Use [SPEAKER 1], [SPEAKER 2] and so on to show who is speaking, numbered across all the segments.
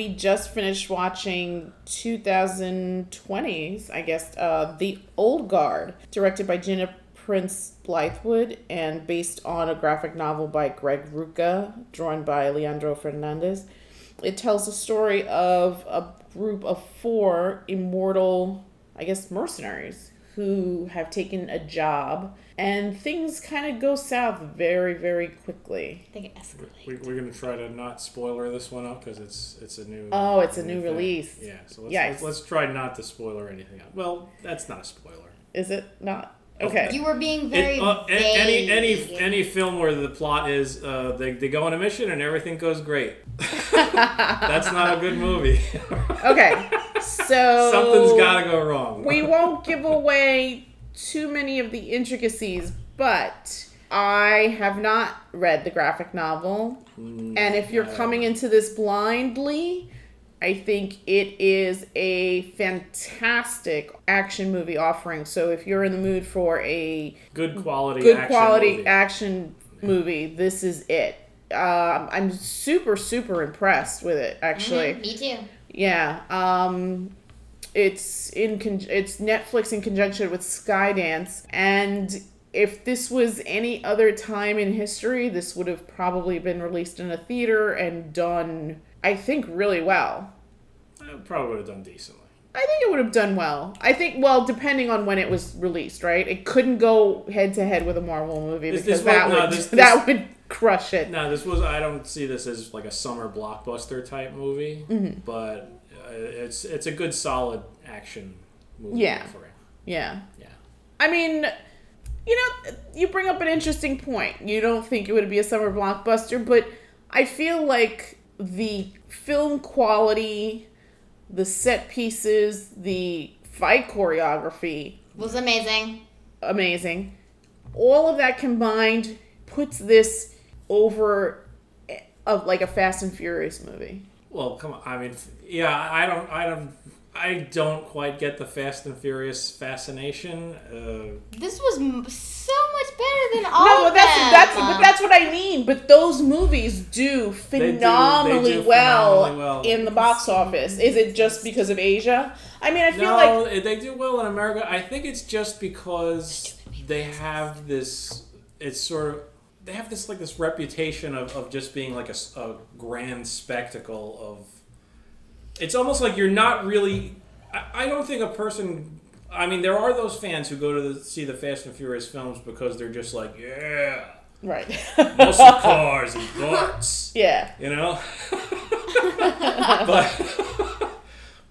[SPEAKER 1] we just finished watching 2020's, I guess, uh, The Old Guard, directed by Gina Prince Blythewood and based on a graphic novel by Greg Rucka, drawn by Leandro Fernandez. It tells the story of a group of four immortal, I guess, mercenaries who have taken a job, and things kind of go south very, very quickly.
[SPEAKER 2] I think it escalates.
[SPEAKER 3] We, we're gonna try to not spoiler this one up because it's it's a new.
[SPEAKER 1] Oh, it's a new
[SPEAKER 3] thing.
[SPEAKER 1] release.
[SPEAKER 3] Yeah, so let's,
[SPEAKER 1] Yikes.
[SPEAKER 3] let's let's try not to spoiler anything. Up. Well, that's not a spoiler.
[SPEAKER 1] Is it not? Okay.
[SPEAKER 2] You were being very
[SPEAKER 3] It- uh,
[SPEAKER 2] vague.
[SPEAKER 3] any any any film where the plot is uh, they, they go on a mission and everything goes great. That's not a good movie.
[SPEAKER 1] Okay. So
[SPEAKER 3] Something's got to go wrong.
[SPEAKER 1] we won't give away too many of the intricacies, but I have not read the graphic novel.
[SPEAKER 3] Mm,
[SPEAKER 1] And if you're coming into this blindly, I think it is a fantastic action movie offering. So if you're in the mood for a
[SPEAKER 3] good quality,
[SPEAKER 1] good
[SPEAKER 3] action
[SPEAKER 1] quality
[SPEAKER 3] movie.
[SPEAKER 1] action movie, this is it. Um, I'm super super impressed with it actually.
[SPEAKER 2] Mhm, me too.
[SPEAKER 1] Yeah. Um it's in con- it's Netflix in conjunction with Skydance and if this was any other time in history, this would have probably been released in a theater and done I think really well.
[SPEAKER 3] I probably would have done decently.
[SPEAKER 1] I think it would have done well. I think well, depending on when it was released, right? It couldn't go head to head with a Marvel movie
[SPEAKER 3] This-
[SPEAKER 1] because
[SPEAKER 3] this
[SPEAKER 1] that
[SPEAKER 3] was- no, this-
[SPEAKER 1] that would crush it.
[SPEAKER 3] No, this was. I don't see this as like a summer blockbuster type movie,
[SPEAKER 1] Mm-hmm.
[SPEAKER 3] but uh, it's it's a good solid action movie.
[SPEAKER 1] Yeah.
[SPEAKER 3] offering.
[SPEAKER 1] Yeah.
[SPEAKER 3] Yeah.
[SPEAKER 1] I mean, you know, you bring up an interesting point. You don't think it would be a summer blockbuster, but I feel like the film quality, the set pieces, the fight choreography,
[SPEAKER 2] Was amazing.
[SPEAKER 1] amazing. All of that combined puts this over of like a Fast and Furious movie.
[SPEAKER 3] Well, come on. I mean, yeah. I don't. I don't. I don't quite get the Fast and Furious fascination. Uh,
[SPEAKER 2] This was m- so much better than all
[SPEAKER 1] no,
[SPEAKER 2] of
[SPEAKER 1] but that's
[SPEAKER 2] them.
[SPEAKER 1] that's but that's what I mean. But those movies do
[SPEAKER 3] do-
[SPEAKER 1] phenomenally,
[SPEAKER 3] they do
[SPEAKER 1] well,
[SPEAKER 3] phenomenally well.
[SPEAKER 1] in the box office. Is it just because of Asia? I mean, I feel
[SPEAKER 3] no,
[SPEAKER 1] like
[SPEAKER 3] they do well in America. I think it's just because they have this. It's sort of they have this like this reputation of, of just being like a grand spectacle of. It's almost like you're not really. I, I don't think a person. I mean, there are those fans who go to the, see the Fast and Furious films because they're just like, yeah,
[SPEAKER 1] right.
[SPEAKER 3] muscle cars and butts.
[SPEAKER 1] yeah,
[SPEAKER 3] you know but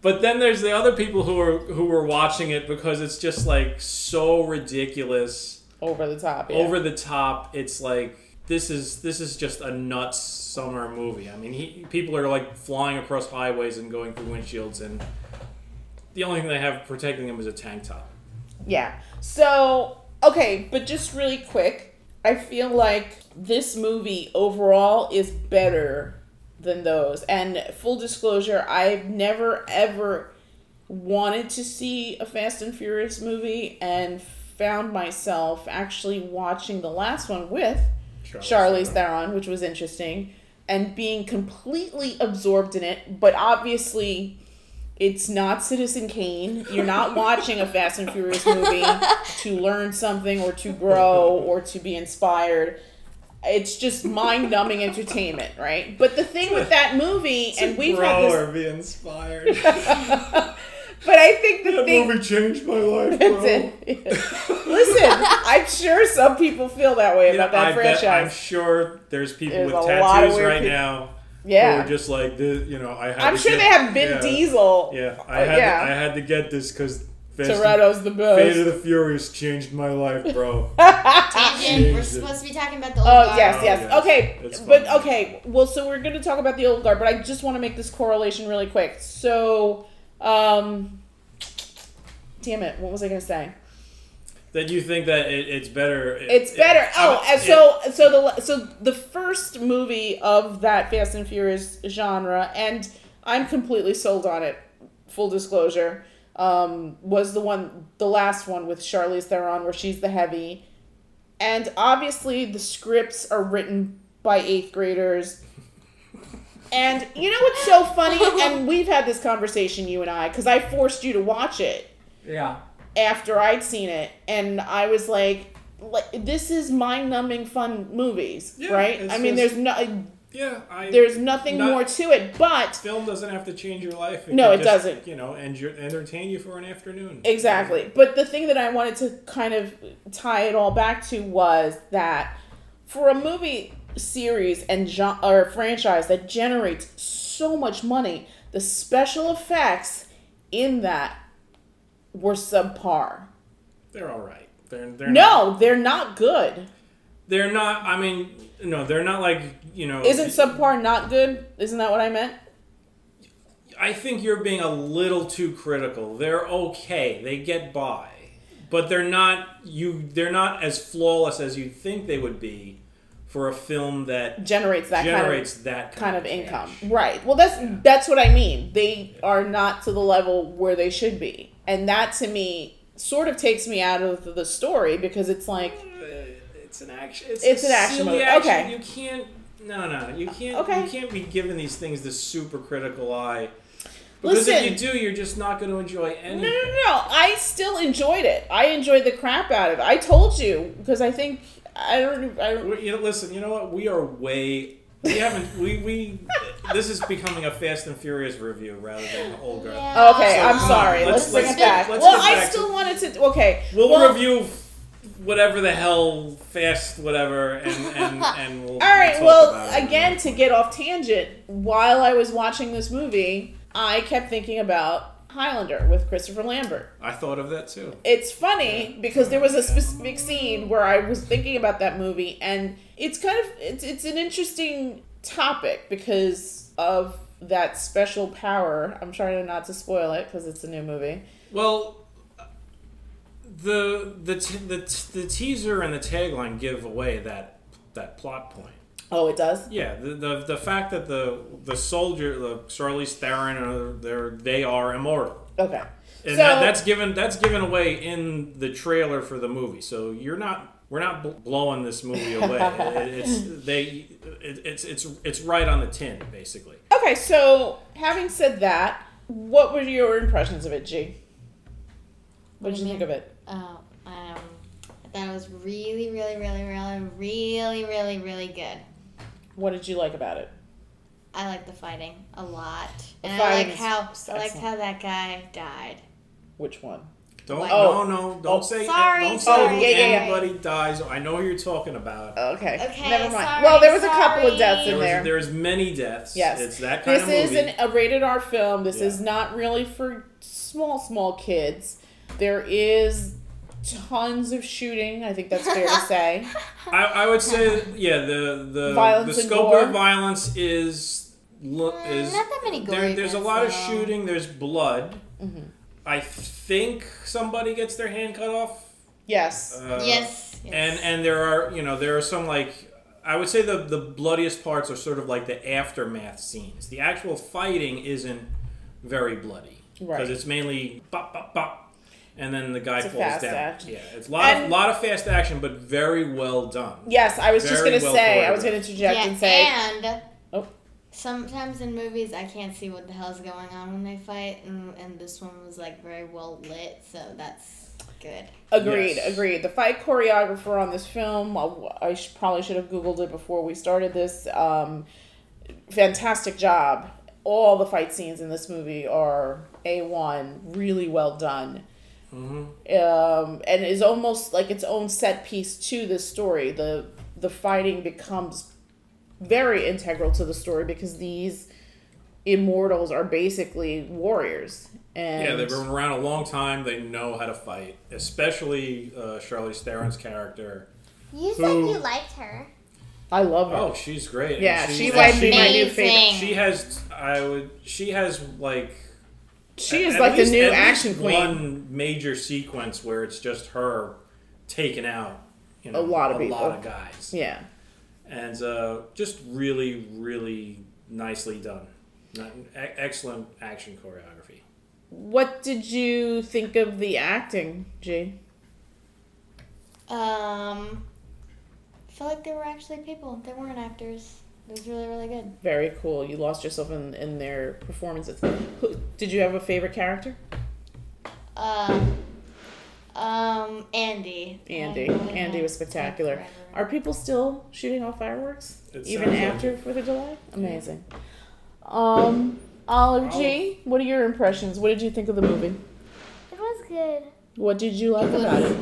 [SPEAKER 3] but then there's the other people who are who are watching it because it's just like so ridiculous
[SPEAKER 1] over the top. Yeah.
[SPEAKER 3] over the top it's like this is this is just a nuts summer movie i mean he, people are like flying across highways and going through windshields and the only thing they have protecting them is a tank top
[SPEAKER 1] Yeah. So, okay, but just really quick, I feel like this movie overall is better than those. And full disclosure, I've never ever wanted to see a Fast and Furious movie and found myself actually watching the last one with Charlize Theron, which was interesting, and being completely absorbed in it. But obviously, it's not Citizen Kane. You're not watching a Fast and Furious movie to learn something or to grow or to be inspired. It's just mind numbing entertainment, right? But the thing with that movie, and we've had
[SPEAKER 3] grow
[SPEAKER 1] this,
[SPEAKER 3] or be inspired
[SPEAKER 1] but I think the
[SPEAKER 3] that
[SPEAKER 1] thing.
[SPEAKER 3] movie changed my life bro.
[SPEAKER 1] it. Listen, I'm sure some people feel that way
[SPEAKER 3] You know,
[SPEAKER 1] about that
[SPEAKER 3] I bet,
[SPEAKER 1] franchise.
[SPEAKER 3] I'm sure there's people
[SPEAKER 1] There's
[SPEAKER 3] with
[SPEAKER 1] a lot of
[SPEAKER 3] tattoos right
[SPEAKER 1] peop-
[SPEAKER 3] now
[SPEAKER 1] yeah.
[SPEAKER 3] who are just like, the, you know, I had
[SPEAKER 1] I'm
[SPEAKER 3] to
[SPEAKER 1] sure
[SPEAKER 3] get-
[SPEAKER 1] they have Vin
[SPEAKER 3] yeah,
[SPEAKER 1] Diesel.
[SPEAKER 3] Yeah, I
[SPEAKER 1] Uh,
[SPEAKER 3] had,
[SPEAKER 1] yeah.
[SPEAKER 3] To, I had to get this because
[SPEAKER 1] Toretto's the best.
[SPEAKER 3] Fate of the Furious changed my life, bro.
[SPEAKER 2] Tangent. We're supposed to be talking about the old
[SPEAKER 1] Oh
[SPEAKER 2] guard.
[SPEAKER 1] yes,
[SPEAKER 3] Oh,
[SPEAKER 1] yes.
[SPEAKER 3] yes.
[SPEAKER 1] Okay, but okay. Well, so we're going to talk about the old guard, but I just want to make this correlation really quick. So, um, damn it, what was I going to say?
[SPEAKER 3] that you think that it, it's better. it-
[SPEAKER 1] It's
[SPEAKER 3] it-
[SPEAKER 1] better. Oh, and so so the so the first movie of that Fast and Furious genre, and I'm completely sold on it. Full disclosure, um, was the one, the last one with Charlize Theron, where she's the heavy, and obviously the scripts are written by eighth graders. And you know what's so funny? And we've had this conversation, you and I, because I forced you to watch it
[SPEAKER 3] Yeah.
[SPEAKER 1] after I'd seen it, and I was like, like this is mind-numbing fun movies,
[SPEAKER 3] Yeah,
[SPEAKER 1] right? I mean,
[SPEAKER 3] just-
[SPEAKER 1] there's no,
[SPEAKER 3] Yeah. I,
[SPEAKER 1] there's nothing
[SPEAKER 3] Not-
[SPEAKER 1] more to it, but
[SPEAKER 3] film doesn't have to change your life.
[SPEAKER 1] No, it
[SPEAKER 3] just,
[SPEAKER 1] doesn't.
[SPEAKER 3] You know, and entertain you for an afternoon.
[SPEAKER 1] Exactly. But the thing that I wanted to kind of tie it all back to was that for a movie series and gen- or franchise that generates so much money, the special effects in that were subpar.
[SPEAKER 3] They're all right. They're they're
[SPEAKER 1] No, they're not good.
[SPEAKER 3] they're not. I mean, no, they're not like you know.
[SPEAKER 1] Isn't subpar not good? Isn't that what I meant?
[SPEAKER 3] I think you're being a little too critical. They're okay. They get by, but they're not you. They're not as flawless as you think they would be for a film that
[SPEAKER 1] Generates that
[SPEAKER 3] generates
[SPEAKER 1] kind of
[SPEAKER 3] that
[SPEAKER 1] kind of income.
[SPEAKER 3] cash.
[SPEAKER 1] Right. Well, that's that's what I mean. They are not to the level where they should be. And that to me sort of takes me out of the story because it's like
[SPEAKER 3] Uh, It's an action. It's,
[SPEAKER 1] It's an action movie.
[SPEAKER 3] action.
[SPEAKER 1] Okay.
[SPEAKER 3] You can't. No, no, you can't.
[SPEAKER 1] Okay.
[SPEAKER 3] You can't be giving these things the super critical eye. Because
[SPEAKER 1] Listen.
[SPEAKER 3] if you do, you're just not going to enjoy anything.
[SPEAKER 1] no, no, no. I still enjoyed it. I enjoyed the crap out of it. I told you because I think I don't. I don't
[SPEAKER 3] You know, listen. You know what? We are way. We haven't. We we. This is becoming a Fast and Furious review rather than old girl.
[SPEAKER 2] Yeah.
[SPEAKER 1] Oh, okay,
[SPEAKER 3] So,
[SPEAKER 1] I'm
[SPEAKER 3] come on,
[SPEAKER 1] sorry.
[SPEAKER 3] let's-
[SPEAKER 1] Let's, bring
[SPEAKER 3] let's
[SPEAKER 1] it back.
[SPEAKER 3] let's
[SPEAKER 1] well,
[SPEAKER 3] get
[SPEAKER 1] I still
[SPEAKER 3] to-
[SPEAKER 1] wanted to. Okay,
[SPEAKER 3] We'll
[SPEAKER 1] well,
[SPEAKER 3] review whatever the hell fast whatever and and and we'll.
[SPEAKER 1] All right.
[SPEAKER 3] we'll talk
[SPEAKER 1] Well,
[SPEAKER 3] about
[SPEAKER 1] again, to get off tangent, while I was watching this movie, I kept thinking about Highlander with Christopher Lambert.
[SPEAKER 3] I thought of that too.
[SPEAKER 1] It's funny because there was a specific scene where I was thinking about that movie, and it's kind of it's it's an interesting topic because of that special power. I'm trying not to spoil it because it's a new movie.
[SPEAKER 3] Well, the the t- the t- the teaser and the tagline give away that that plot point.
[SPEAKER 1] Oh, it does.
[SPEAKER 3] Yeah, the the, the fact that the the soldier, the Charlize Theron, are they're they are immortal,
[SPEAKER 1] Okay.
[SPEAKER 3] and
[SPEAKER 1] So-
[SPEAKER 3] that, that's given that's given away in the trailer for the movie. So you're not we're not bl- blowing this movie away. It- it's they it, it's it's it's right on the tin basically.
[SPEAKER 1] Okay. So having said that, what were your impressions of it, G? What did you think of it?
[SPEAKER 2] Oh, um, I thought it was really, really, really, really, really, really, really good.
[SPEAKER 1] What did you like about it?
[SPEAKER 2] I like the fighting a lot,
[SPEAKER 1] The
[SPEAKER 2] and I like how I
[SPEAKER 1] excellent.
[SPEAKER 2] liked how that guy died.
[SPEAKER 1] Which one?
[SPEAKER 3] Don't
[SPEAKER 2] Like-
[SPEAKER 3] no oh. no don't
[SPEAKER 1] Oh.
[SPEAKER 3] say
[SPEAKER 2] Sorry,
[SPEAKER 3] don't say
[SPEAKER 2] sorry.
[SPEAKER 1] Oh, yeah, yeah, yeah.
[SPEAKER 3] anybody dies. I know who you're talking about.
[SPEAKER 1] Okay.
[SPEAKER 2] Okay,
[SPEAKER 1] Never mind.
[SPEAKER 2] sorry,
[SPEAKER 1] well, there was a couple of deaths
[SPEAKER 3] There
[SPEAKER 1] in
[SPEAKER 3] was,
[SPEAKER 1] there.
[SPEAKER 3] there's many deaths.
[SPEAKER 1] Yes.
[SPEAKER 3] It's that kind
[SPEAKER 1] This
[SPEAKER 3] of
[SPEAKER 1] is an, a rated R film. This
[SPEAKER 3] Yeah.
[SPEAKER 1] is not really for small, small kids. There is tons of shooting. I think that's fair to say.
[SPEAKER 3] I, I would say, yeah, the the
[SPEAKER 1] Violence
[SPEAKER 3] the scope of violence is lo-
[SPEAKER 2] Mm,
[SPEAKER 3] is
[SPEAKER 2] not that many
[SPEAKER 3] there, there's a
[SPEAKER 2] bits,
[SPEAKER 3] lot of shooting. There's blood.
[SPEAKER 1] Mm-hmm.
[SPEAKER 3] I think somebody gets their hand cut off.
[SPEAKER 1] Yes.
[SPEAKER 3] Uh,
[SPEAKER 2] yes, yes.
[SPEAKER 3] And and there are you know there are some like I would say the the bloodiest parts are sort of like the aftermath scenes. The actual fighting isn't very bloody because
[SPEAKER 1] Right.
[SPEAKER 3] it's mainly bop bop bop, and then the guy
[SPEAKER 1] It's
[SPEAKER 3] falls down.
[SPEAKER 1] action.
[SPEAKER 3] Yeah, it's a lot of lot of fast action, but very well done.
[SPEAKER 1] Yes, I was just gonna
[SPEAKER 3] well
[SPEAKER 1] say. I was gonna interject
[SPEAKER 2] yeah,
[SPEAKER 1] and say.
[SPEAKER 2] and
[SPEAKER 1] Oh.
[SPEAKER 2] sometimes in movies I can't see what the hell's going on when they fight, and, and this one was like very well lit, so that's good.
[SPEAKER 1] Agreed,
[SPEAKER 3] Yes.
[SPEAKER 1] agreed. The fight choreographer on this film, I, I sh- probably should have Googled it before we started this. Um, fantastic job. All the fight scenes in this movie are A1, really well done.
[SPEAKER 3] Hmm
[SPEAKER 1] Um, and is almost like its own set piece to this story. The the fighting becomes very integral to the story because these immortals are basically warriors. And
[SPEAKER 3] Yeah, they've been around a long time. They know how to fight, especially uh, Charlize Theron's character.
[SPEAKER 4] You said
[SPEAKER 3] Who-
[SPEAKER 4] you liked her.
[SPEAKER 1] I love her.
[SPEAKER 3] Oh, she's great.
[SPEAKER 1] Yeah,
[SPEAKER 3] she's-
[SPEAKER 1] she
[SPEAKER 3] and
[SPEAKER 1] might be my new
[SPEAKER 2] Amazing.
[SPEAKER 1] favorite.
[SPEAKER 3] She has, I would. She has like.
[SPEAKER 1] She is
[SPEAKER 3] at
[SPEAKER 1] like the
[SPEAKER 3] least-
[SPEAKER 1] new
[SPEAKER 3] at
[SPEAKER 1] action queen.
[SPEAKER 3] One major sequence where it's just her taking out, you know,
[SPEAKER 1] A lot of
[SPEAKER 3] a lot of guys,
[SPEAKER 1] Yeah.
[SPEAKER 3] and uh, just really, really nicely done. Not, e- excellent action choreography.
[SPEAKER 1] What did you think of the acting, G?
[SPEAKER 2] Um, I feel like they were actually people. They weren't actors. It was really, really good.
[SPEAKER 1] Very cool. You lost yourself in, in their performances. Who, did you have a favorite character?
[SPEAKER 2] Um, um, Andy.
[SPEAKER 1] Andy.
[SPEAKER 2] I
[SPEAKER 1] Andy was spectacular. Are people still shooting off fireworks
[SPEAKER 3] It
[SPEAKER 1] even
[SPEAKER 3] sounds like
[SPEAKER 1] after
[SPEAKER 3] it.
[SPEAKER 1] Fourth of July? Amazing. Um, Olive G, what are your impressions? What did you think of the movie?
[SPEAKER 4] It was good.
[SPEAKER 1] What did you like about it?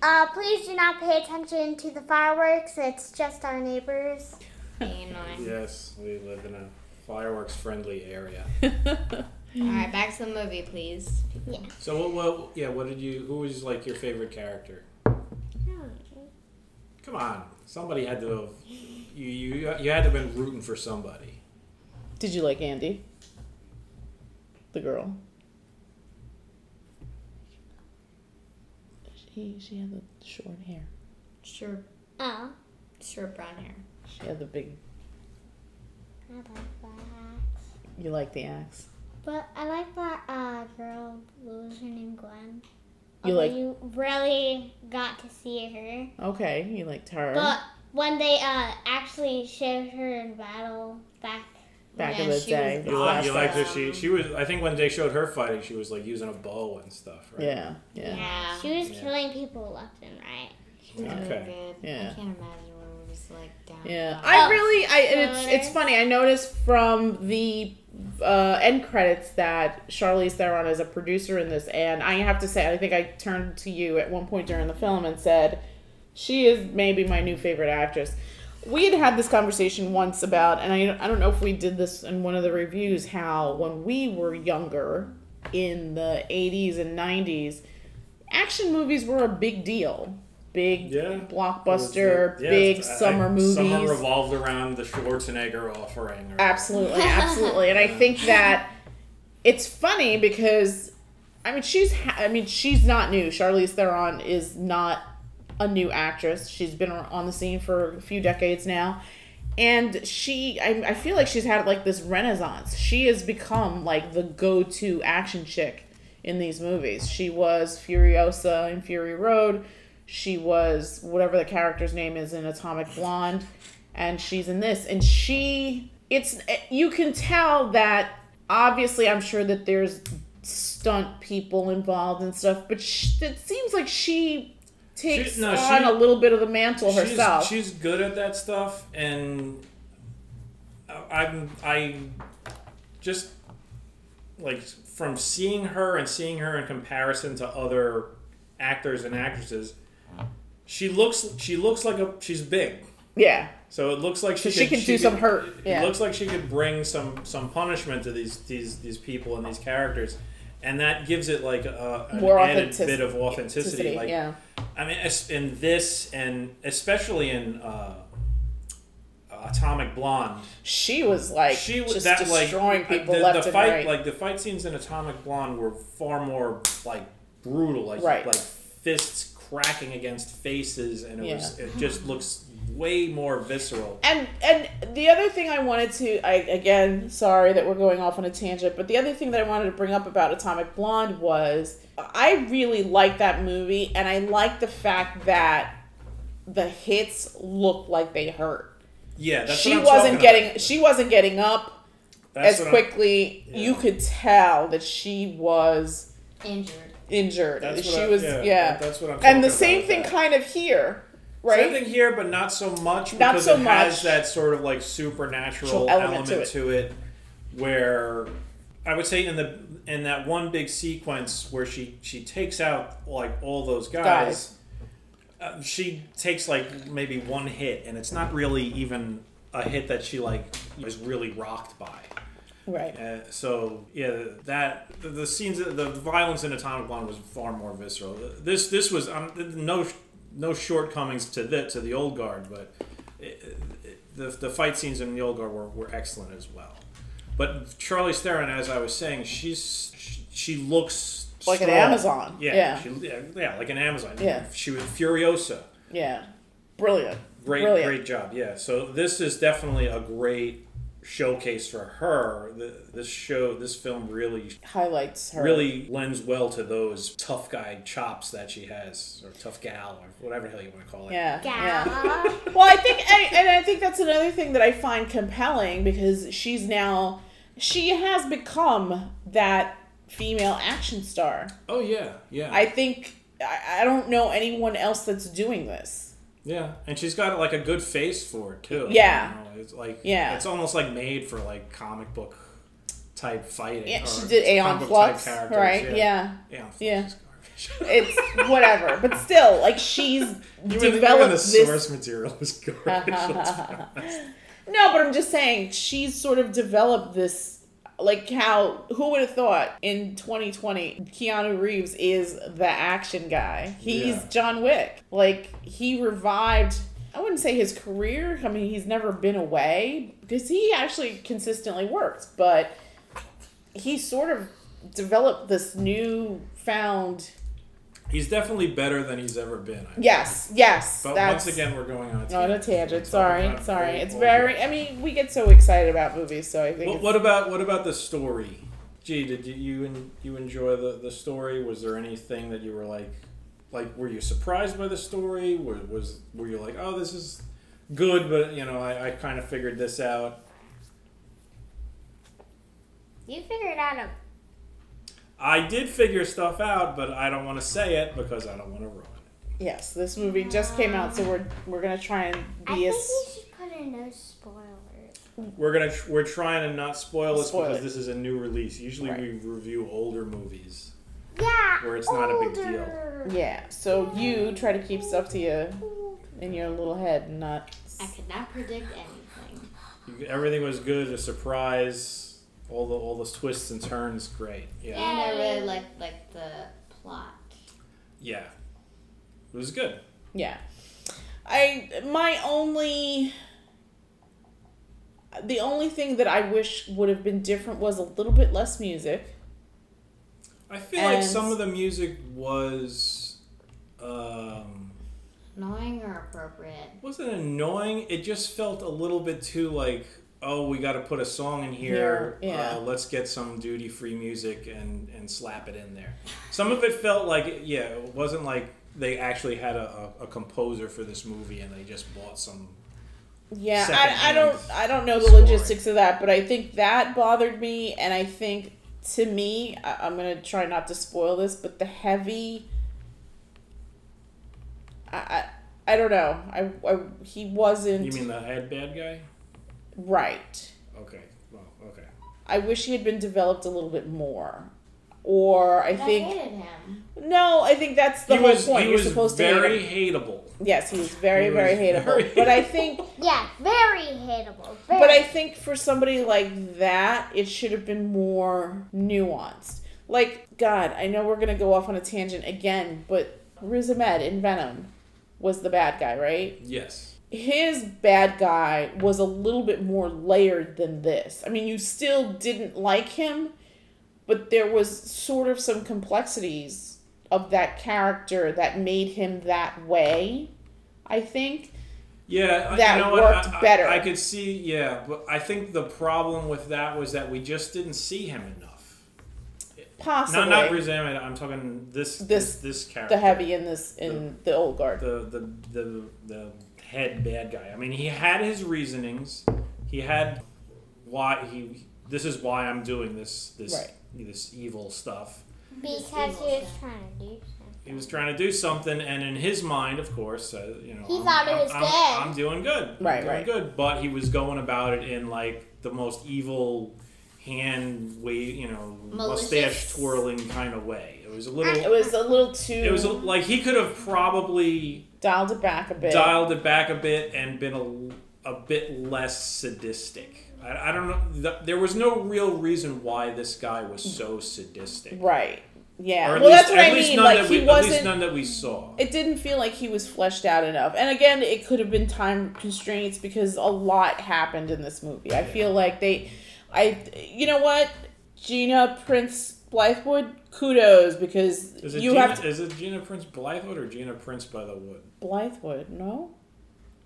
[SPEAKER 4] Uh, please do not pay attention to the fireworks. It's just our neighbors.
[SPEAKER 2] Being annoying.
[SPEAKER 3] Yes, we live in a fireworks friendly area.
[SPEAKER 2] All right, back to the movie, please. Yeah.
[SPEAKER 3] So what, what? Yeah, what did you? Who was like your favorite character? Come on, somebody had to. Have, you you you had to have been rooting for somebody.
[SPEAKER 1] Did you like Andy? The girl. She she had the short hair.
[SPEAKER 2] Short,
[SPEAKER 4] Oh,
[SPEAKER 2] short brown hair.
[SPEAKER 1] She had the big.
[SPEAKER 4] I like that.
[SPEAKER 1] You like the axe.
[SPEAKER 4] But I like that uh, girl. What was her name? Gwen.
[SPEAKER 1] You like-
[SPEAKER 4] You really got to see her.
[SPEAKER 1] Okay, you liked her.
[SPEAKER 4] But when they uh, actually showed her in battle back,
[SPEAKER 1] Back
[SPEAKER 2] Yeah,
[SPEAKER 1] in the
[SPEAKER 2] she
[SPEAKER 1] day.
[SPEAKER 2] was
[SPEAKER 3] You,
[SPEAKER 1] last
[SPEAKER 3] like, you liked her. She she was. I think when they showed her fighting, she was like using a bow and stuff. Right?
[SPEAKER 1] Yeah, yeah.
[SPEAKER 2] Yeah.
[SPEAKER 4] she was
[SPEAKER 3] Yeah.
[SPEAKER 4] killing people left and right.
[SPEAKER 2] She was
[SPEAKER 3] Okay.
[SPEAKER 2] really good.
[SPEAKER 1] Yeah.
[SPEAKER 2] I can't imagine what it was like down.
[SPEAKER 1] Yeah. I
[SPEAKER 4] Oh,
[SPEAKER 1] really, I and it's it's funny. I noticed from the uh, end credits that Charlize Theron is a producer in this, and I have to say, I think I turned to you at one point during the film and said, "She is maybe my new favorite actress." We had had this conversation once about, and I I don't know if we did this in one of the reviews, how when we were younger in the '80s and '90s, action movies were a big deal. Big
[SPEAKER 3] Yeah.
[SPEAKER 1] blockbuster,
[SPEAKER 3] Yeah,
[SPEAKER 1] big
[SPEAKER 3] I-
[SPEAKER 1] summer
[SPEAKER 3] I-
[SPEAKER 1] movies.
[SPEAKER 3] Summer revolved around the Schwarzenegger offering. Or,
[SPEAKER 1] Absolutely, absolutely. and I think that it's funny because I mean she's ha- I mean she's not new. Charlize Theron is not a new actress. She's been on the scene for a few decades now. And she I, I feel like she's had like this renaissance. She has become like the go-to action chick in these movies. She was Furiosa in Fury Road. She was whatever the character's name is in Atomic Blonde and she's in this and she it's you can tell that obviously i'm sure that there's stunt people involved and stuff but sh- it seems like she takes
[SPEAKER 3] She- no,
[SPEAKER 1] on
[SPEAKER 3] she-
[SPEAKER 1] a little bit of the mantle
[SPEAKER 3] she's,
[SPEAKER 1] herself
[SPEAKER 3] She's good at that stuff, and I'm I just like from seeing her and seeing her in comparison to other actors and actresses. She looks she looks like a she's big.
[SPEAKER 1] yeah
[SPEAKER 3] So it looks like she,
[SPEAKER 1] she
[SPEAKER 3] could,
[SPEAKER 1] can do some hurt,
[SPEAKER 3] It
[SPEAKER 1] yeah.
[SPEAKER 3] looks like she could bring some some punishment to these these these people and these characters, and that gives it like a, an
[SPEAKER 1] More
[SPEAKER 3] added
[SPEAKER 1] authentic-
[SPEAKER 3] bit of authenticity. Like
[SPEAKER 1] yeah
[SPEAKER 3] I mean, in this and especially in uh, Atomic Blonde,
[SPEAKER 1] she was like
[SPEAKER 3] she was
[SPEAKER 1] just
[SPEAKER 3] that like
[SPEAKER 1] destroying
[SPEAKER 3] uh,
[SPEAKER 1] people
[SPEAKER 3] the,
[SPEAKER 1] left
[SPEAKER 3] the
[SPEAKER 1] and
[SPEAKER 3] fight
[SPEAKER 1] right
[SPEAKER 3] like the fight scenes in Atomic Blonde were far more like brutal, like
[SPEAKER 1] Right.
[SPEAKER 3] like fists cracking against faces, and it was it just looks way more visceral.
[SPEAKER 1] and and the other thing I wanted to I again sorry that we're going off on a tangent, but the other thing that I wanted to bring up about Atomic Blonde was I really like that movie and I like the fact that the hits looked like they hurt.
[SPEAKER 3] Yeah, that's
[SPEAKER 1] she
[SPEAKER 3] what I'm
[SPEAKER 1] wasn't getting
[SPEAKER 3] about.
[SPEAKER 1] she wasn't getting up
[SPEAKER 3] That's
[SPEAKER 1] as quickly.
[SPEAKER 3] yeah.
[SPEAKER 1] You could tell that she was
[SPEAKER 2] Injured.
[SPEAKER 1] Injured.
[SPEAKER 3] That's
[SPEAKER 1] she
[SPEAKER 3] I-
[SPEAKER 1] was
[SPEAKER 3] yeah,
[SPEAKER 1] yeah.
[SPEAKER 3] that- that's what I'm
[SPEAKER 1] and the same thing
[SPEAKER 3] that.
[SPEAKER 1] kind of here, right?
[SPEAKER 3] Same thing here, but not so much
[SPEAKER 1] Not
[SPEAKER 3] because
[SPEAKER 1] so
[SPEAKER 3] it has
[SPEAKER 1] much.
[SPEAKER 3] that sort of like supernatural
[SPEAKER 1] Element
[SPEAKER 3] element,
[SPEAKER 1] to
[SPEAKER 3] to, it. where I would say in the in that one big sequence where she she takes out like all those guys,
[SPEAKER 1] Guys.
[SPEAKER 3] Uh, she takes like maybe one hit, and it's not really even a hit that she like is really rocked by.
[SPEAKER 1] Right.
[SPEAKER 3] Uh, so yeah, that the, the scenes, the, the violence in Atomic Blonde was far more visceral. This this was um, no no shortcomings to the to the old guard, but it, it, the the fight scenes in the old guard were, were excellent as well. But Charlie Theron, as I was saying, she's she, she looks
[SPEAKER 1] Like an. Amazon.
[SPEAKER 3] Yeah,
[SPEAKER 1] Yeah.
[SPEAKER 3] She, yeah, yeah, like an Amazon.
[SPEAKER 1] Yeah.
[SPEAKER 3] she was Furiosa.
[SPEAKER 1] Yeah. Brilliant.
[SPEAKER 3] Great,
[SPEAKER 1] Brilliant.
[SPEAKER 3] great job. Yeah. So this is definitely a great showcase for her. The, this show, this film really,
[SPEAKER 1] Highlights her.
[SPEAKER 3] really lends well to those tough guy chops that she has, or tough gal, or whatever the hell you want to call it.
[SPEAKER 1] Yeah. Yeah.
[SPEAKER 4] Gal.
[SPEAKER 1] Well, I think, and, and I think that's another thing that I find compelling because she's now, she has become that female action star.
[SPEAKER 3] Oh yeah, yeah,
[SPEAKER 1] I think I, I don't know anyone else that's doing this.
[SPEAKER 3] yeah. And she's got like a good face for it too.
[SPEAKER 1] Yeah.
[SPEAKER 3] It's like
[SPEAKER 1] Yeah.
[SPEAKER 3] it's almost like made for like comic book type fighting.
[SPEAKER 1] Yeah, she did Aeon
[SPEAKER 3] comic book type
[SPEAKER 1] Flux,
[SPEAKER 3] characters,
[SPEAKER 1] right? Yeah. yeah,
[SPEAKER 3] Yeah.
[SPEAKER 1] It's whatever, but still, like she's developed
[SPEAKER 3] the
[SPEAKER 1] this.
[SPEAKER 3] source material is garbage. let's be honest.
[SPEAKER 1] No, but I'm just saying she's sort of developed this. Like how who would have thought in 2020 Keanu Reeves is the action guy. He's
[SPEAKER 3] Yeah.
[SPEAKER 1] John Wick. Like he revived I wouldn't say his career. I mean, he's never been away because he actually consistently works, but he sort of developed this new found
[SPEAKER 3] He's definitely better than he's ever been. I think.
[SPEAKER 1] Yes, yes.
[SPEAKER 3] But once again, we're going on a
[SPEAKER 1] on a
[SPEAKER 3] tangent.
[SPEAKER 1] tangent. Sorry, sorry. It's very. I mean, we get so excited about movies, so I think.
[SPEAKER 3] What, what about what about the story? Gee, did you you, you enjoy the, the story? Was there anything that you were like, like were you surprised by the story? Was was were you like, oh, this is good, but you know, I, I kind of figured this out.
[SPEAKER 4] You figured out a.
[SPEAKER 3] I did figure stuff out, but I don't want to say it because I don't want to ruin it.
[SPEAKER 1] yes, this movie just came out, so we're we're gonna try and be
[SPEAKER 4] I
[SPEAKER 1] be
[SPEAKER 4] think
[SPEAKER 1] as.
[SPEAKER 4] you should put in no spoilers.
[SPEAKER 3] We're gonna we're trying to not spoil this
[SPEAKER 1] Spoil
[SPEAKER 3] because
[SPEAKER 1] it.
[SPEAKER 3] this is a new release. Usually
[SPEAKER 1] Right.
[SPEAKER 3] we review older movies.
[SPEAKER 4] Yeah.
[SPEAKER 3] Where it's not a big deal.
[SPEAKER 1] Yeah, so you try to keep stuff to you in your little head, and not.
[SPEAKER 2] I could not predict anything.
[SPEAKER 3] You, everything was good. A surprise. All the all those twists and turns, great. Yeah,
[SPEAKER 2] And I really
[SPEAKER 4] Yay.
[SPEAKER 2] liked like the plot.
[SPEAKER 3] yeah, it was good.
[SPEAKER 1] Yeah, I my only. The only thing that I wish would have been different was a little bit less music.
[SPEAKER 3] I feel like some of the music was um,
[SPEAKER 2] Annoying or appropriate?
[SPEAKER 3] wasn't annoying. It just felt a little bit too like, oh, we got to put a song in here.
[SPEAKER 1] Here, yeah.
[SPEAKER 3] Uh, let's get some duty free music and and slap it in there. Some of it felt like, yeah, it wasn't like they actually had a, a, a composer for this movie and they just bought some.
[SPEAKER 1] Yeah, I, I don't I don't know the
[SPEAKER 3] scoring.
[SPEAKER 1] logistics of that, but I think that bothered me, and I think to me, I, I'm gonna try not to spoil this, but the heavy. I I, I don't know. I, I he wasn't
[SPEAKER 3] You mean the head bad guy?
[SPEAKER 1] right.
[SPEAKER 3] Okay. Well, okay.
[SPEAKER 1] I wish he had been developed a little bit more, or I
[SPEAKER 2] I
[SPEAKER 1] think
[SPEAKER 2] hated him.
[SPEAKER 1] no. I think that's the
[SPEAKER 3] he
[SPEAKER 1] whole
[SPEAKER 3] was
[SPEAKER 1] point.
[SPEAKER 3] he
[SPEAKER 1] You're
[SPEAKER 3] was
[SPEAKER 1] supposed
[SPEAKER 3] very
[SPEAKER 1] to hate him.
[SPEAKER 3] hateable.
[SPEAKER 1] Yes, he was very
[SPEAKER 3] He was
[SPEAKER 1] very hateable.
[SPEAKER 3] very
[SPEAKER 1] But I think
[SPEAKER 4] Yeah, very hateable. Very.
[SPEAKER 1] But I think for somebody like that, it should have been more nuanced. Like, God, I know we're gonna go off on a tangent again, but Riz Ahmed in Venom was the bad guy, right?
[SPEAKER 3] Yes.
[SPEAKER 1] His bad guy was a little bit more layered than this. I mean, you still didn't like him, but there was sort of some complexities of that character that made him that way. I think.
[SPEAKER 3] Yeah,
[SPEAKER 1] that
[SPEAKER 3] you know
[SPEAKER 1] worked
[SPEAKER 3] I- I-
[SPEAKER 1] better.
[SPEAKER 3] I, could see, yeah, but I think the problem with that was that we just didn't see him enough.
[SPEAKER 1] Possibly.
[SPEAKER 3] Not not Riz Ahmed. I'm talking this
[SPEAKER 1] This-
[SPEAKER 3] this this character.
[SPEAKER 1] the heavy in this in the old guard.
[SPEAKER 3] the the the the head bad guy. I mean, he had his reasonings. He had why he. This is why I'm doing this this
[SPEAKER 1] Right.
[SPEAKER 3] This evil stuff.
[SPEAKER 4] because he was
[SPEAKER 2] stuff.
[SPEAKER 4] trying to do something.
[SPEAKER 3] He was trying to do something, and in his mind, of course, uh, you know,
[SPEAKER 4] He
[SPEAKER 3] I'm,
[SPEAKER 4] thought it
[SPEAKER 3] I'm-
[SPEAKER 4] was
[SPEAKER 3] I'm,
[SPEAKER 4] good.
[SPEAKER 3] I'm doing good. I'm
[SPEAKER 1] Right,
[SPEAKER 3] doing
[SPEAKER 1] right.
[SPEAKER 3] Good, but he was going about it in like the most evil, hand wave, you know, mustache twirling kind of way. It was a little.
[SPEAKER 1] It
[SPEAKER 3] little.
[SPEAKER 1] was a little too.
[SPEAKER 3] It was a, like he could have probably
[SPEAKER 1] dialed it back a bit.
[SPEAKER 3] dialed it back a bit and been a, a bit less sadistic. I, I don't know. The, there was no real reason why this guy was so sadistic.
[SPEAKER 1] Right. Yeah. Well,
[SPEAKER 3] least,
[SPEAKER 1] that's what I mean. Like he
[SPEAKER 3] we, At least none that we saw.
[SPEAKER 1] It didn't feel like he was fleshed out enough. And again, it could have been time constraints because a lot happened in this movie. I feel like they, I, you know what, Gina Prince Blythewood, kudos because
[SPEAKER 3] Is it,
[SPEAKER 1] you
[SPEAKER 3] Gina,
[SPEAKER 1] have to
[SPEAKER 3] is it Gina Prince Blythewood or Gina Prince by the Wood?
[SPEAKER 1] Blythewood. No.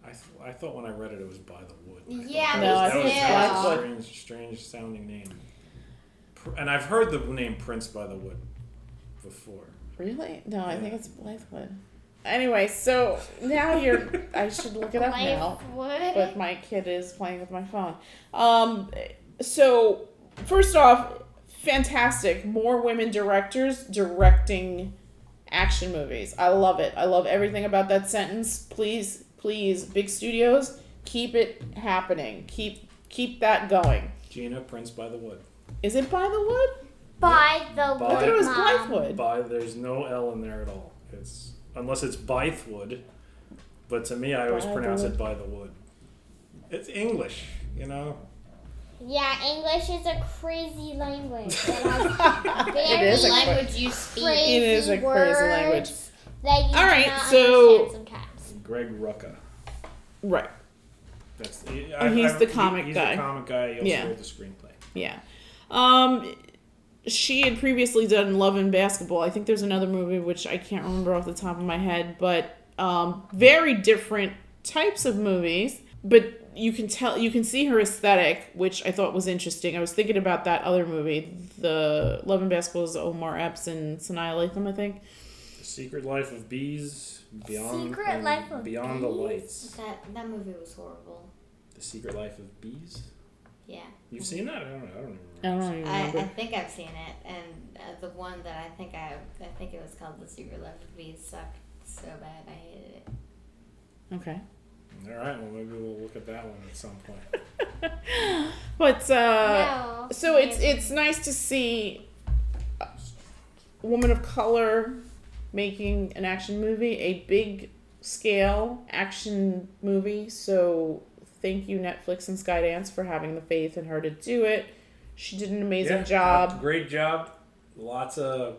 [SPEAKER 3] I, th- I thought when I read it, it was by the wood. I thought
[SPEAKER 2] Yeah,
[SPEAKER 3] that
[SPEAKER 1] No,
[SPEAKER 3] was, that was,
[SPEAKER 1] it's
[SPEAKER 3] that was a strange, strange sounding name. And I've heard the name Prince by the Wood before.
[SPEAKER 1] Really? No, I think it's Blythewood. Anyway, so now you're. I should look it up now.
[SPEAKER 4] Lifewood.
[SPEAKER 1] but my kid is playing with my phone. Um, so first off, fantastic. More women directors directing action movies. I love it. I love everything about that sentence. Please, please, big studios, keep it happening. Keep keep that going.
[SPEAKER 3] Gina Prince by the Wood.
[SPEAKER 1] Is it by the wood?
[SPEAKER 4] By the
[SPEAKER 3] By-
[SPEAKER 1] I thought it was
[SPEAKER 4] Mom.
[SPEAKER 1] Blythewood.
[SPEAKER 3] By there's no L in there at all. It's unless it's Bythewood, but to me, I always
[SPEAKER 1] By the
[SPEAKER 3] pronounce
[SPEAKER 1] Wood.
[SPEAKER 3] it by the wood. It's English, you know.
[SPEAKER 4] Yeah, English is a crazy language. It has
[SPEAKER 1] It is a
[SPEAKER 2] The
[SPEAKER 1] cra-
[SPEAKER 2] language you speak.
[SPEAKER 4] crazy
[SPEAKER 1] It is a crazy language.
[SPEAKER 4] That you
[SPEAKER 1] All
[SPEAKER 4] do
[SPEAKER 1] right,
[SPEAKER 4] not
[SPEAKER 1] so-
[SPEAKER 4] understand sometimes.
[SPEAKER 3] Greg Rucka.
[SPEAKER 1] Right.
[SPEAKER 3] That's
[SPEAKER 1] And he's the comic
[SPEAKER 3] he's
[SPEAKER 1] guy.
[SPEAKER 3] He's the comic guy. He also
[SPEAKER 1] Yeah.
[SPEAKER 3] wrote the screenplay.
[SPEAKER 1] Yeah. Um she had previously done Love and Basketball. I think there's another movie which I can't remember off the top of my head, but um very different types of movies, but you can tell you can see her aesthetic, which I thought was interesting. I was thinking about that other movie, the Love and Basketball is Omar Epps and Sanaa Lathan, I think.
[SPEAKER 3] The Secret Life of Bees. Beyond
[SPEAKER 4] Secret
[SPEAKER 3] and
[SPEAKER 4] Life of
[SPEAKER 3] Beyond the Lights.
[SPEAKER 2] That that movie was horrible.
[SPEAKER 3] The Secret Life of Bees.
[SPEAKER 2] Yeah.
[SPEAKER 3] You've seen that? I don't know. I don't
[SPEAKER 1] I don't even
[SPEAKER 2] I. I think I've seen it, and uh, the one that I think I I think it was called The Secret Life of Bees sucked so bad I hated it.
[SPEAKER 1] okay.
[SPEAKER 3] All right. Well, maybe we'll look at that one at some point.
[SPEAKER 1] But uh
[SPEAKER 4] no.
[SPEAKER 1] so it's it's nice to see a woman of color making an action movie, a big scale action movie. So thank you Netflix and Skydance for having the faith in her to do it. She did an amazing
[SPEAKER 3] Yeah,
[SPEAKER 1] job.
[SPEAKER 3] Great job. Lots of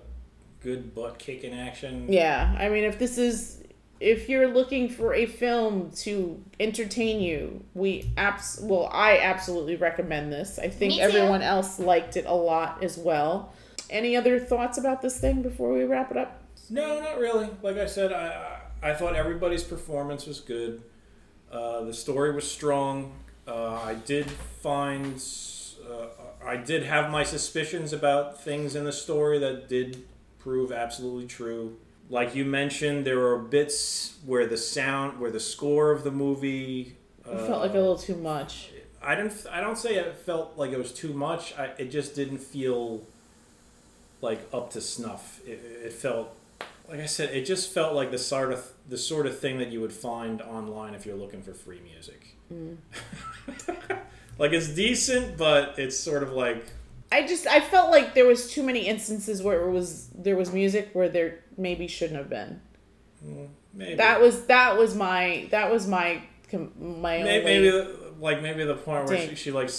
[SPEAKER 3] good butt kicking action.
[SPEAKER 1] Yeah, I mean if this is if you're looking for a film to entertain you, we abs well I absolutely recommend this. I think everyone else liked it a lot as well. Any other thoughts about this thing before we wrap it up?
[SPEAKER 3] No, not really. Like I said, I I, I thought everybody's performance was good. Uh, the story was strong. Uh, I did find uh, I did have my suspicions about things in the story that did prove absolutely true. Like you mentioned, there were bits where the sound, where the score of the movie.
[SPEAKER 1] It felt like a little too much.
[SPEAKER 3] I didn't. I don't say it felt like it was too much. I, it just didn't feel like up to snuff. It, it felt, like I said, it just felt like the sort of the sort of thing that you would find online if you're looking for free music. like it's decent, but it's sort of like
[SPEAKER 1] I just I felt like there was too many instances where it was there was music where there maybe shouldn't have been.
[SPEAKER 3] mm, maybe
[SPEAKER 1] That was that was my that was my my
[SPEAKER 3] maybe, maybe the- like maybe the point where she, she like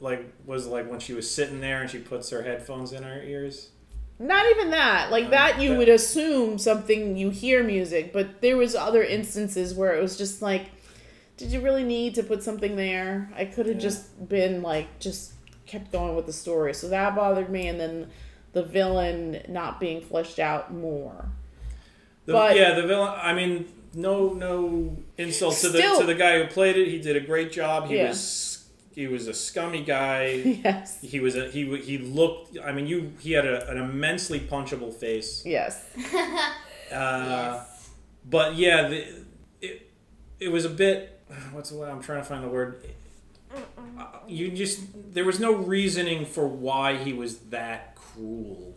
[SPEAKER 3] like was like when she was sitting there and she puts her headphones in her ears.
[SPEAKER 1] Not even that. Like that you would assume something you hear music, but there was other instances where it was just like did you really need to put something there? I could have
[SPEAKER 3] Yeah.
[SPEAKER 1] just been like just kept going with the story. So that bothered me and then the villain not being fleshed out more.
[SPEAKER 3] The,
[SPEAKER 1] But-
[SPEAKER 3] yeah, the villain. I mean, no, no insult to the to the guy who played it. He did a great job. He
[SPEAKER 1] Yeah.
[SPEAKER 3] was he was a scummy guy.
[SPEAKER 1] yes.
[SPEAKER 3] he was a he he looked. I mean, you he had a, an immensely punchable face.
[SPEAKER 1] Yes.
[SPEAKER 3] Uh,
[SPEAKER 2] yes.
[SPEAKER 3] But yeah, the, it it was a bit. What's the word? I'm trying to find the word. Uh, You just there was no reasoning for why he was that cruel.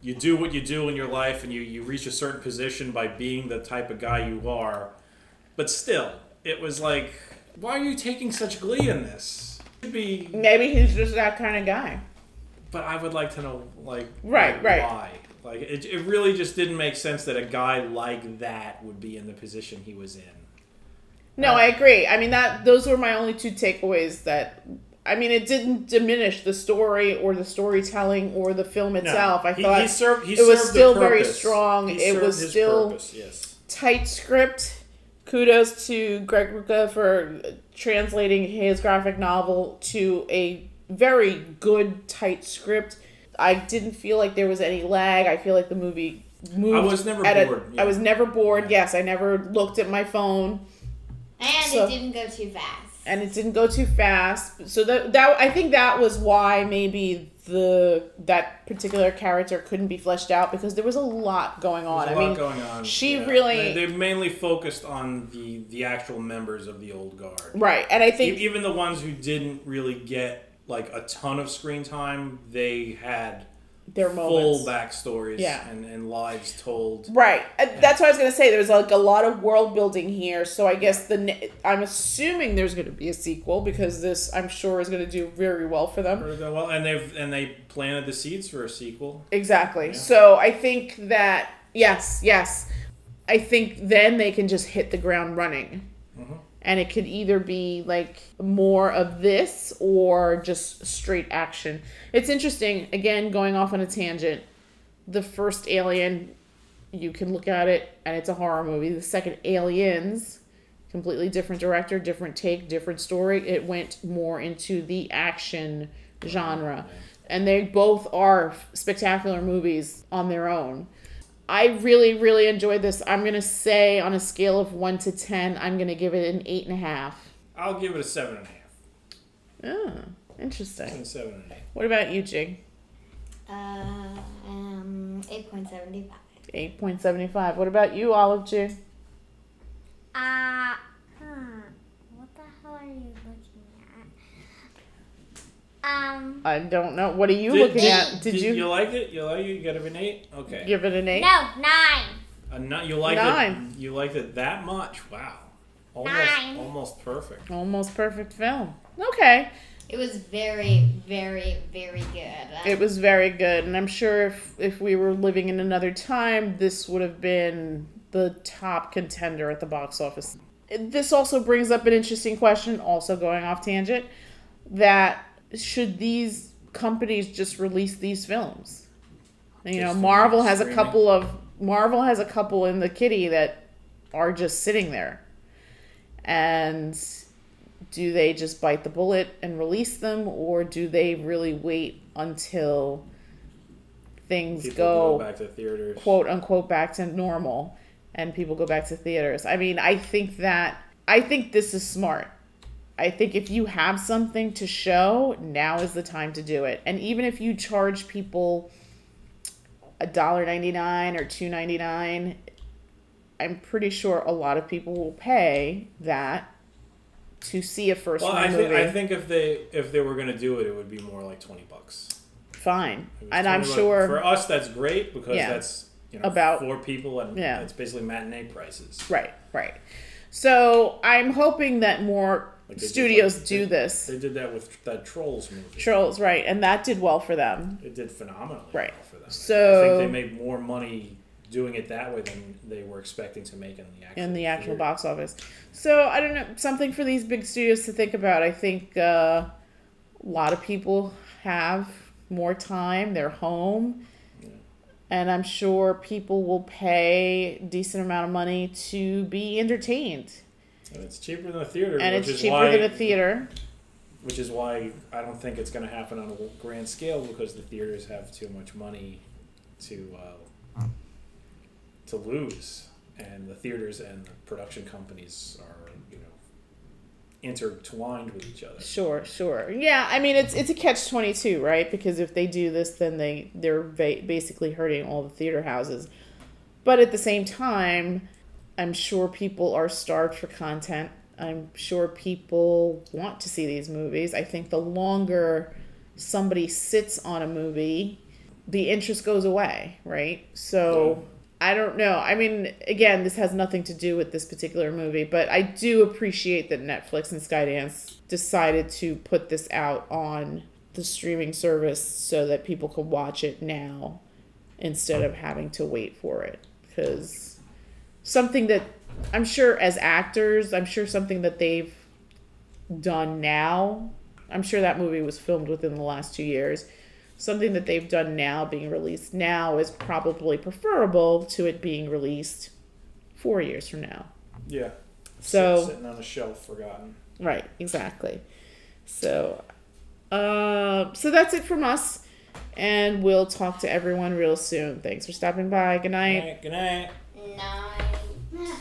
[SPEAKER 3] You do what you do in your life, and you you reach a certain position by being the type of guy you are. But still, it was like, why are you taking such glee in this? Be,
[SPEAKER 1] Maybe he's just that kind of guy.
[SPEAKER 3] but I would like to know, like,
[SPEAKER 1] Right,
[SPEAKER 3] like,
[SPEAKER 1] right.
[SPEAKER 3] why. Like, it, it really just didn't make sense that a guy like that would be in the position he was in.
[SPEAKER 1] No, I agree. I mean that those were my only two takeaways that I mean it didn't diminish the story or the storytelling or the film
[SPEAKER 3] No,
[SPEAKER 1] itself. I thought
[SPEAKER 3] he served, he
[SPEAKER 1] it was still very strong.
[SPEAKER 3] He
[SPEAKER 1] It was still-
[SPEAKER 3] purpose, yes.
[SPEAKER 1] tight script. Kudos to Greg Rucka for translating his graphic novel to a very good tight script. I didn't feel like there was any lag. I feel like the movie moved.
[SPEAKER 3] I was never
[SPEAKER 1] at a-
[SPEAKER 3] bored, yeah.
[SPEAKER 1] I was never bored. Yes, I never looked at my phone.
[SPEAKER 2] And
[SPEAKER 1] So-
[SPEAKER 2] it didn't go too fast.
[SPEAKER 1] And it didn't go too fast. So that that I think that was why maybe the that particular character couldn't be fleshed out because there was a lot going on. I
[SPEAKER 3] lot
[SPEAKER 1] mean,
[SPEAKER 3] going on.
[SPEAKER 1] she
[SPEAKER 3] yeah.
[SPEAKER 1] really-
[SPEAKER 3] They, they mainly focused on the the actual members of the old guard.
[SPEAKER 1] right, and I think
[SPEAKER 3] Even the ones who didn't really get like a ton of screen time, they had
[SPEAKER 1] their
[SPEAKER 3] full backstories
[SPEAKER 1] Yeah.
[SPEAKER 3] and, and lives told.
[SPEAKER 1] Right. Uh, That's what I was going to say. There's like a lot of world building here. So I guess the I'm assuming there's going to be a sequel because this I'm sure is going to do very well for them.
[SPEAKER 3] Well, and they've and they planted the seeds for a sequel.
[SPEAKER 1] Exactly.
[SPEAKER 3] Yeah.
[SPEAKER 1] So I think that yes, yes. I think then they can just hit the ground running.
[SPEAKER 3] Mhm.
[SPEAKER 1] And it could either be like more of this or just straight action. It's interesting, again, going off on a tangent. The first Alien, you can look at it and it's a horror movie. The second Aliens, completely different director, different take, different story. It went more into the action genre. And they both are spectacular movies on their own. I really, really enjoyed this. I'm gonna say on a scale of one to ten, I'm gonna give it an eight and a half.
[SPEAKER 3] I'll give it a seven and a half.
[SPEAKER 1] Oh, interesting.
[SPEAKER 3] And seven and a half.
[SPEAKER 1] What about you, Jig?
[SPEAKER 2] Uh, um, 8.75.
[SPEAKER 1] Eight point seventy five. What about you, Olive Jig?
[SPEAKER 4] Uh, hmm. What the hell are you looking at? Um,
[SPEAKER 1] I don't know. What are you
[SPEAKER 3] Did-
[SPEAKER 1] looking
[SPEAKER 3] did-
[SPEAKER 1] at? Did, you,
[SPEAKER 3] you like it? You like it? You got it an eight? Okay.
[SPEAKER 1] give it an eight?
[SPEAKER 4] no, nine.
[SPEAKER 3] A ni- you liked
[SPEAKER 1] Nine.
[SPEAKER 3] it? You liked it that much? Wow. Almost,
[SPEAKER 4] Nine.
[SPEAKER 3] almost perfect.
[SPEAKER 1] Almost perfect film. Okay.
[SPEAKER 2] It was very, very, very good.
[SPEAKER 1] It was very good, and I'm sure if if we were living in another time, this would have been the top contender at the box office. This also brings up an interesting question, also going off tangent, that should these companies just release these films? You know, Marvel has a couple of Marvel has a couple in the kitty that are just sitting there. And do they just bite the bullet and release them or do they really wait until things
[SPEAKER 3] People
[SPEAKER 1] go,
[SPEAKER 3] go back to theaters.
[SPEAKER 1] quote unquote back to normal and people go back to theaters i mean i think that i think this is smart i think if you have something to show now is the time to do it and even if you charge people a dollar 99 or 2.99 i'm pretty sure a lot of people will pay that to see a first
[SPEAKER 3] Well, I think
[SPEAKER 1] movie
[SPEAKER 3] I think if they if they were gonna do it, it would be more like twenty bucks.
[SPEAKER 1] fine and i'm
[SPEAKER 3] bucks.
[SPEAKER 1] sure
[SPEAKER 3] for us that's great because
[SPEAKER 1] Yeah.
[SPEAKER 3] that's you know
[SPEAKER 1] About-
[SPEAKER 3] four people and
[SPEAKER 1] Yeah.
[SPEAKER 3] it's basically matinee prices.
[SPEAKER 1] Right, right. So I'm hoping that more
[SPEAKER 3] Like did,
[SPEAKER 1] studios
[SPEAKER 3] like,
[SPEAKER 1] do
[SPEAKER 3] they-
[SPEAKER 1] this.
[SPEAKER 3] They did that with that Trolls movie.
[SPEAKER 1] Trolls, right, and that did well for them.
[SPEAKER 3] It did phenomenally
[SPEAKER 1] Right.
[SPEAKER 3] well for them.
[SPEAKER 1] So-
[SPEAKER 3] I think they made more money doing it that way than they were expecting to make in the actual
[SPEAKER 1] in the actual
[SPEAKER 3] theater.
[SPEAKER 1] box office. So I don't know, something for these big studios to think about. I think uh, a lot of people have more time; they're home, and I'm sure people will pay a decent amount of money to be entertained.
[SPEAKER 3] And it's cheaper than the theater,
[SPEAKER 1] And it's cheaper
[SPEAKER 3] why,
[SPEAKER 1] than a theater.
[SPEAKER 3] Which is why I don't think it's going to happen on a grand scale because the theaters have too much money to uh, to lose, and the theaters and the production companies are you know intertwined with each other.
[SPEAKER 1] Sure, sure. Yeah, I mean it's it's a catch twenty two, right? Because if they do this, then they they're ba- basically hurting all the theater houses. But at the same time, I'm sure people are starved for content. I'm sure people want to see these movies. I think the longer somebody sits on a movie, the interest goes away, right? So I don't know. I mean, again, this has nothing to do with this particular movie, but I do appreciate that Netflix and Skydance decided to put this out on the streaming service so that people could watch it now instead of having to wait for it. Because something that I'm sure as actors, I'm sure something that they've done now, I'm sure that movie was filmed within the last two years something that they've done now being released now is probably preferable to it being released four years from now.
[SPEAKER 3] Yeah.
[SPEAKER 1] So-
[SPEAKER 3] sitting on a shelf, forgotten.
[SPEAKER 1] Right, exactly. So, uh, so that's it from us, and we'll talk to everyone real soon. Thanks for stopping by. Good night.
[SPEAKER 3] Good night.
[SPEAKER 2] Nine.